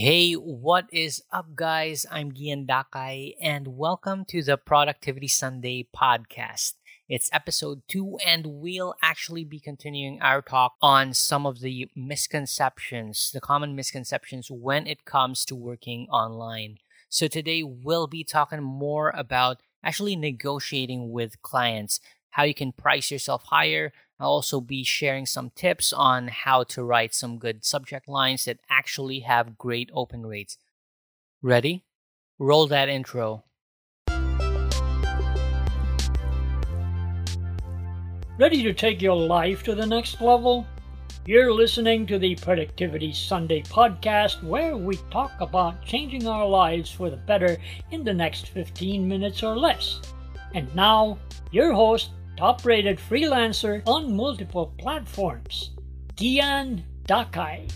Hey, what is up, guys? I'm Gian Dakay, and welcome to the Productivity Sunday podcast. It's episode two, and we'll actually be continuing our talk on some of the misconceptions, the common misconceptions when it comes to working online. So, today we'll be talking more about actually negotiating with clients, how you can price yourself higher, I'll also be sharing some tips on how to write some good subject lines that actually have great open rates. Ready? Roll that intro. Ready to take your life to the next level? You're listening to the Productivity Sunday podcast where we talk about changing our lives for the better in the next 15 minutes or less. And now, your host, top rated freelancer on multiple platforms, Gian Dakay.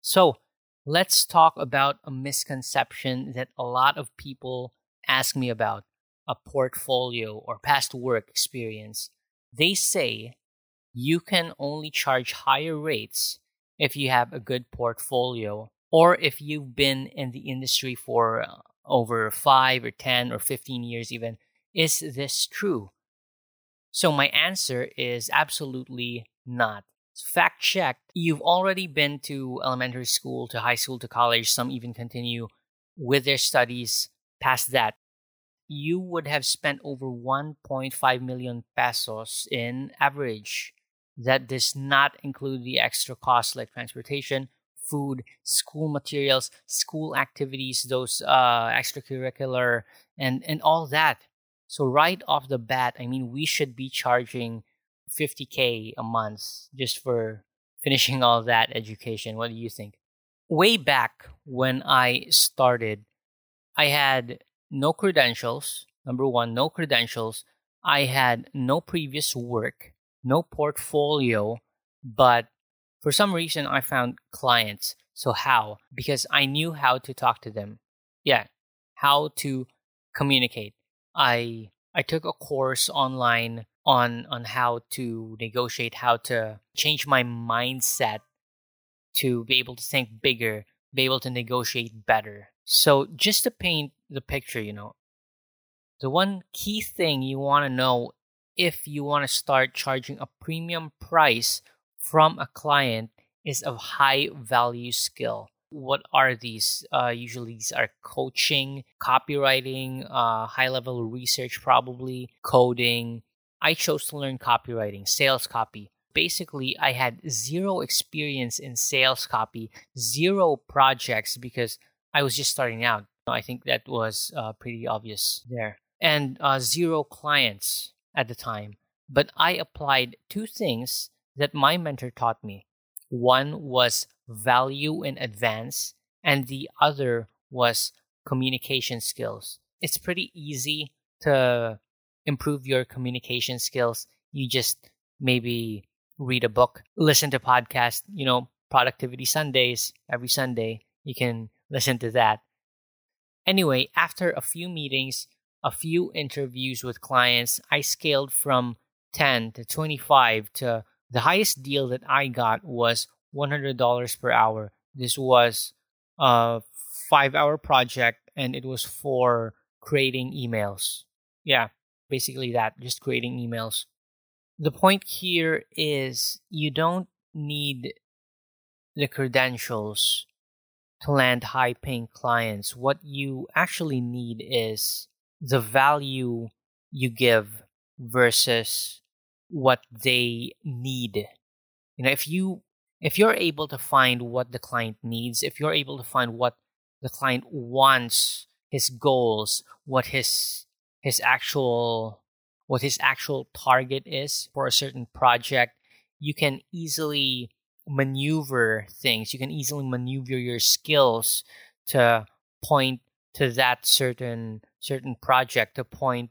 So, let's talk about a misconception that a lot of people ask me about a portfolio or past work experience. They say you can only charge higher rates if you have a good portfolio or if you've been in the industry for uh, over 5 or 10 or 15 years even is this true? So my answer is absolutely not. Fact checked. you've already been to elementary school to high school to college. Some even continue with their studies past that. You would have spent over 1.5 million pesos in average. That does not include the extra costs like transportation food, school materials, school activities, those uh, extracurricular, and and all that. So right off the bat, I mean, we should be charging 50k a month just for finishing all that education. What do you think? Way back when I started, I had no credentials. Number one, no credentials. I had no previous work, no portfolio, but for some reason, I found clients. So, how? Because I knew how to talk to them. Yeah, how to communicate. I I took a course online on on how to negotiate, how to change my mindset to be able to think bigger, be able to negotiate better. So just to paint the picture, you know, the one key thing you want to know if you want to start charging a premium price from a client is of high value skill. What are these? Uh, usually, these are coaching, copywriting, uh, high level research, probably coding. I chose to learn copywriting, sales copy. Basically, I had zero experience in sales copy, zero projects because I was just starting out. I think that was uh, pretty obvious there. And uh, zero clients at the time. But I applied two things that my mentor taught me. One was value in advance, and the other was communication skills. It's pretty easy to improve your communication skills. You just maybe read a book, listen to podcasts, you know, productivity Sundays every Sunday. You can listen to that. Anyway, after a few meetings, a few interviews with clients, I scaled from 10 to 25 to the highest deal that I got was $100 per hour. This was a five hour project and it was for creating emails. Yeah, basically that, just creating emails. The point here is you don't need the credentials to land high paying clients. What you actually need is the value you give versus what they need. You know, if you if you're able to find what the client needs, if you're able to find what the client wants, his goals, what his his actual what his actual target is for a certain project, you can easily maneuver things. You can easily maneuver your skills to point to that certain certain project to point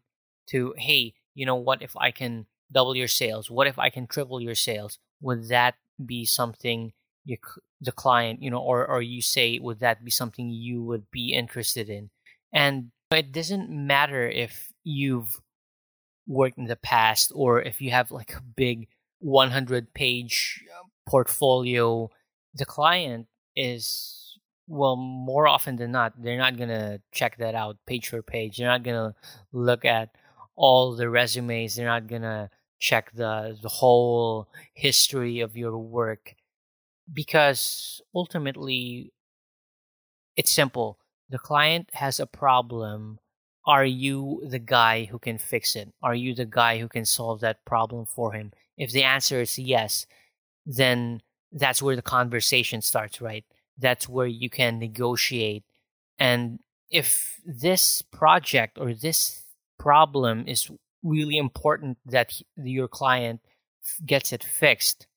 to hey, you know what if I can double your sales? What if I can triple your sales? Would that be something you, the client, you know, or, or you say, would that be something you would be interested in? And it doesn't matter if you've worked in the past or if you have like a big 100 page uh, portfolio, the client is well more often than not they're not gonna check that out page for page they're not gonna look at all the resumes they're not gonna check the the whole history of your work because ultimately it's simple. The client has a problem. Are you the guy who can fix it? Are you the guy who can solve that problem for him? If the answer is yes then that's where the conversation starts right? That's where you can negotiate. And if this project or this problem is really important that your client gets it fixed,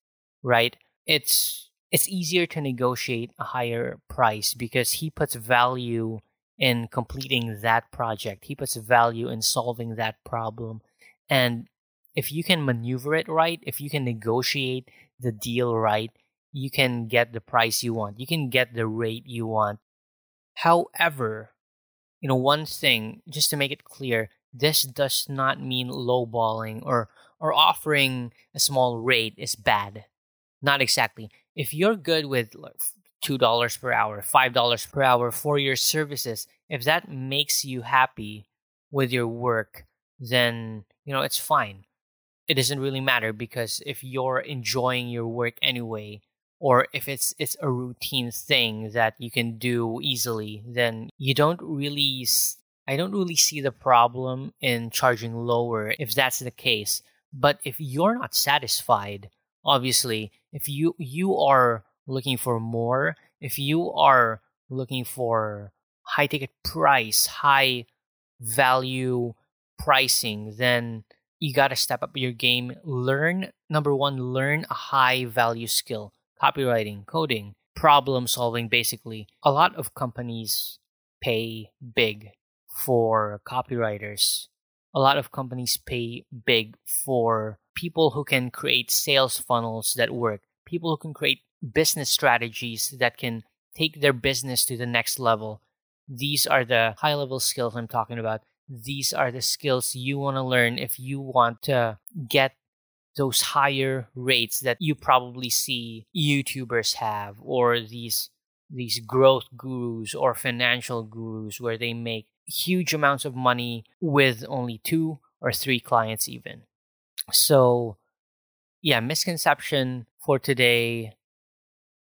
right? It's it's easier to negotiate a higher price because he puts value in completing that project. He puts value in solving that problem. And if you can maneuver it right, if you can negotiate the deal right, you can get the price you want. You can get the rate you want. However, you know, one thing, just to make it clear, this does not mean lowballing or or offering a small rate is bad. Not exactly. If you're good with two dollars per hour, five dollars per hour for your services, if that makes you happy with your work, then you know it's fine. It doesn't really matter because if you're enjoying your work anyway, or if it's it's a routine thing that you can do easily, then you don't really I don't really see the problem in charging lower if that's the case. But if you're not satisfied, obviously, if you you are looking for more, if you are looking for high ticket price, high value pricing, then you got to step up your game. Learn number 1, learn a high value skill, copywriting, coding, problem solving basically. A lot of companies pay big for copywriters. A lot of companies pay big for people who can create sales funnels that work, people who can create business strategies that can take their business to the next level. These are the high level skills I'm talking about. These are the skills you want to learn if you want to get those higher rates that you probably see YouTubers have or these these growth gurus or financial gurus where they make huge amounts of money with only two or three clients even. So yeah misconception for today.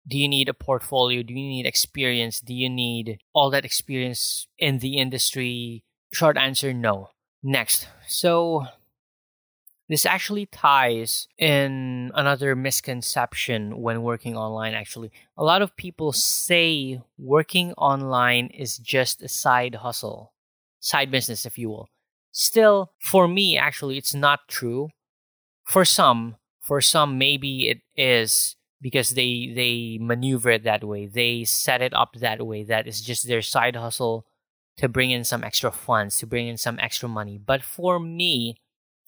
Do you need a portfolio? Do you need experience? Do you need all that experience in the industry? Short answer no. Next. So this actually ties in another misconception when working online, actually. A lot of people say working online is just a side hustle, side business, if you will. Still, for me, actually, it's not true. For some, for some, maybe it is because they they maneuver it that way. They set it up that way. That is just their side hustle to bring in some extra funds, to bring in some extra money. But for me,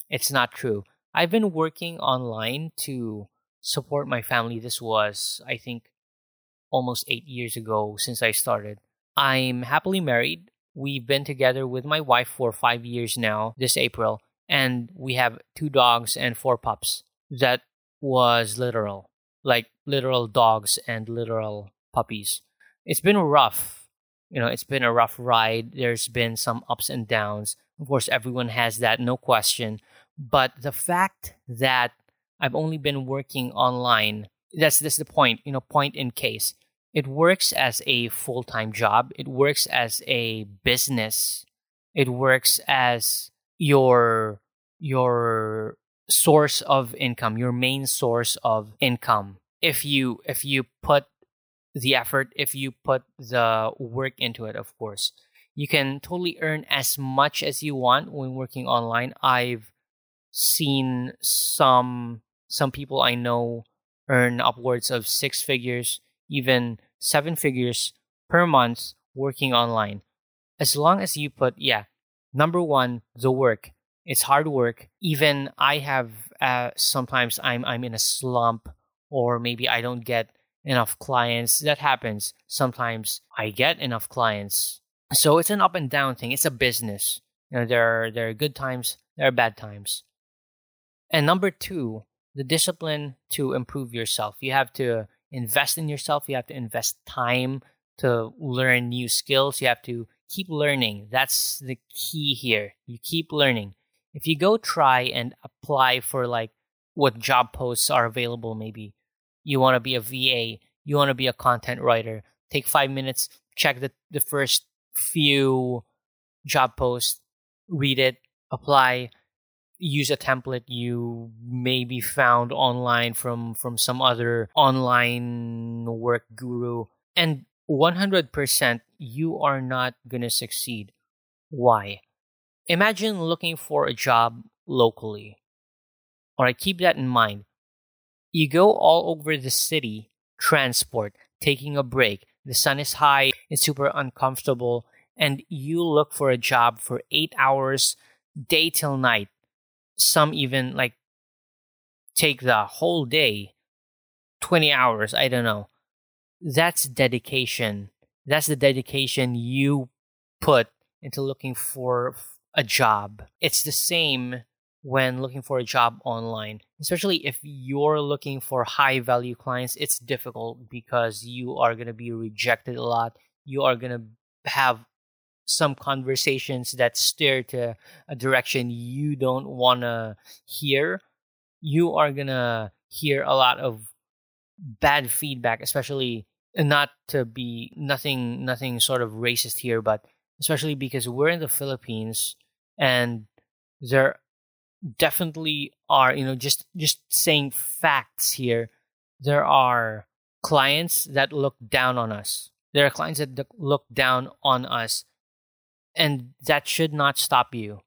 it's not true. I've been working online to support my family. This was, I think, almost eight years ago since I started. I'm happily married. We've been together with my wife for five years now, this April, and we have two dogs and four pups. That was literal, like literal dogs and literal puppies. It's been rough. You know, it's been a rough ride. There's been some ups and downs. Of course, everyone has that, no question. But the fact that I've only been working online, that's that's the point, you know, point in case. It works as a full-time job. It works as a business. It works as your your source of income, your main source of income. If you if you put the effort, if you put the work into it, of course. You can totally earn as much as you want when working online. I've seen some some people I know earn upwards of six figures, even seven figures per month working online. As long as you put, yeah, number one, the work. It's hard work. Even I have uh, sometimes I'm I'm in a slump, or maybe I don't get enough clients. That happens. Sometimes I get enough clients. So it's an up and down thing. It's a business. You know, there are there are good times, there are bad times. And number two, the discipline to improve yourself. You have to invest in yourself. You have to invest time to learn new skills. You have to keep learning. That's the key here. You keep learning. If you go try and apply for like what job posts are available, maybe you want to be a VA, you want to be a content writer, take five minutes, check the, the first few job posts, read it, apply, use a template you maybe found online from from some other online work guru. And 100% you are not going to succeed. Why? Imagine looking for a job locally. All right keep that in mind you go all over the city transport taking a break. The sun is high it's super uncomfortable and you look for a job for eight hours day till night. Some even like take the whole day 20 hours i don't know. That's dedication. That's the dedication you put into looking for a job. It's the same when looking for a job online especially if you're looking for high value clients it's difficult because you are going to be rejected a lot. You are going to have some conversations that steer to a direction you don't want to hear, you are going to hear a lot of bad feedback, especially not to be nothing nothing sort of racist here, but especially because we're in the Philippines and there definitely are, you know, just just saying facts here, there are clients that look down on us. There are clients that look down on us and that should not stop you.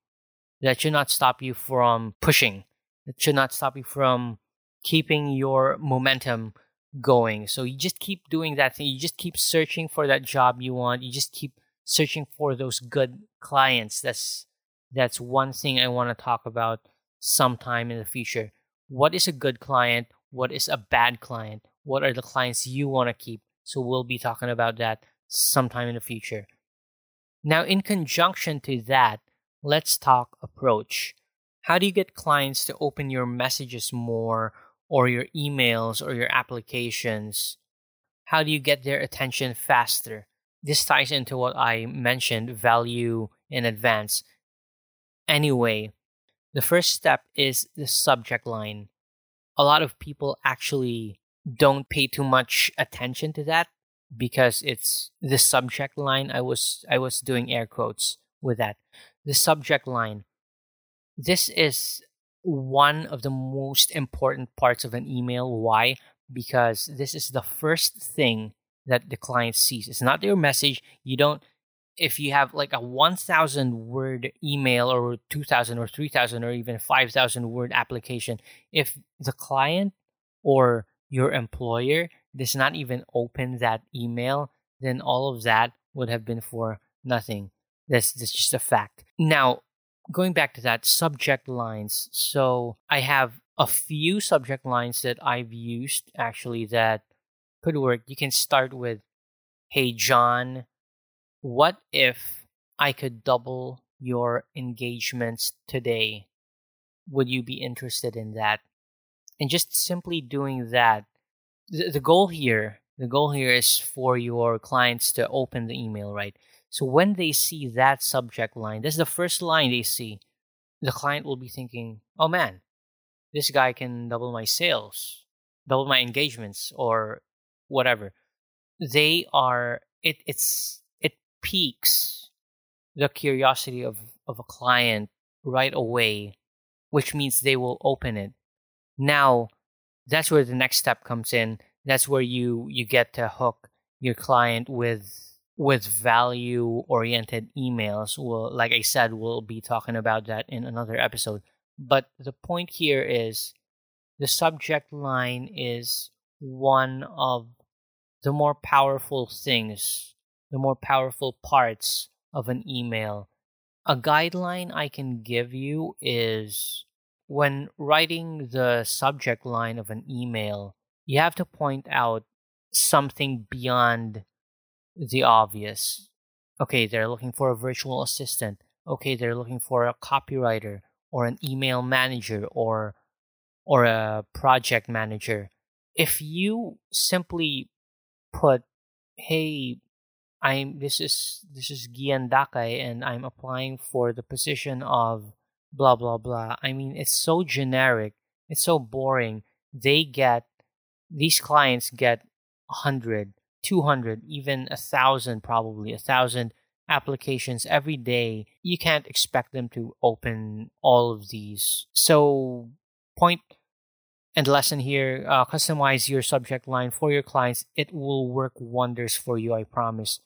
That should not stop you from pushing. It should not stop you from keeping your momentum going. So you just keep doing that thing. You just keep searching for that job you want. You just keep searching for those good clients. That's that's one thing I want to talk about sometime in the future. What is a good client? What is a bad client? What are the clients you want to keep? So we'll be talking about that sometime in the future. Now, in conjunction to that, let's talk approach. How do you get clients to open your messages more or your emails or your applications? How do you get their attention faster? This ties into what I mentioned value in advance. Anyway, the first step is the subject line. A lot of people actually don't pay too much attention to that because it's the subject line. I was I was doing air quotes with that. The subject line. This is one of the most important parts of an email. Why? Because this is the first thing that the client sees. It's not your message. You don't if you have like a 1000 word email or 2000 or 3000 or even 5000 word application if the client or your employer does not even open that email, then all of that would have been for nothing. That's, that's just a fact. Now, going back to that, subject lines. So I have a few subject lines that I've used actually that could work. You can start with, Hey, John, what if I could double your engagements today? Would you be interested in that? And just simply doing that the, the goal here the goal here is for your clients to open the email right so when they see that subject line that's the first line they see the client will be thinking oh man this guy can double my sales double my engagements or whatever they are it it's it piques the curiosity of of a client right away which means they will open it. Now that's where the next step comes in. That's where you you get to hook your client with with value oriented emails. Well like i said we'll be talking about that in another episode. But the point here is the subject line is one of the more powerful things the more powerful parts of an email a guideline i can give you is when writing the subject line of an email, you have to point out something beyond the obvious. Okay, they're looking for a virtual assistant. Okay, they're looking for a copywriter or an email manager or or a project manager. If you simply put, "Hey, I'm this is this is Gian Dakay and I'm applying for the position of blah blah blah." I mean, it's so generic. It's so boring. They get these clients get 100, 200, even a thousand, probably a thousand applications every day. You can't expect them to open all of these. So, point and lesson here uh, customize your subject line for your clients. It will work wonders for you, I promise.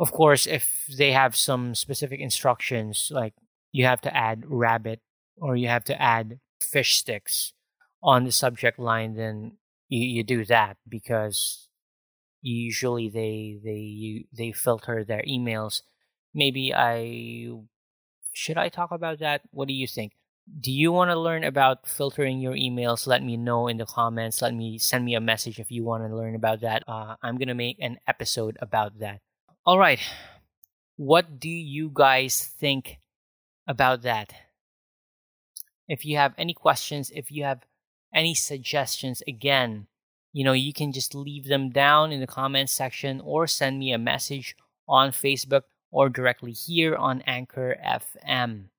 Of course, if they have some specific instructions, like you have to add rabbit or you have to add fish sticks on the subject line, then you, you do that because usually they they they filter their emails. Maybe I should I talk about that? What do you think? Do you want to learn about filtering your emails? Let me know in the comments. Let me send me a message if you want to learn about that. Uh, I'm gonna make an episode about that. All right, what do you guys think about that? If you have any questions, if you have any suggestions, again, you know, you can just leave them down in the comments section or send me a message on Facebook or directly here on Anchor FM.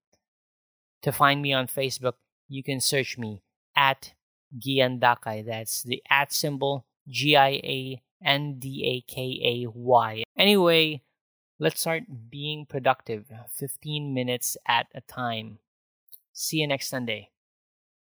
To find me on Facebook, you can search me at Gian Dakay. That's the at symbol G I A N D A K A Y. Anyway, let's start being productive 15 minutes at a time. See you next Sunday.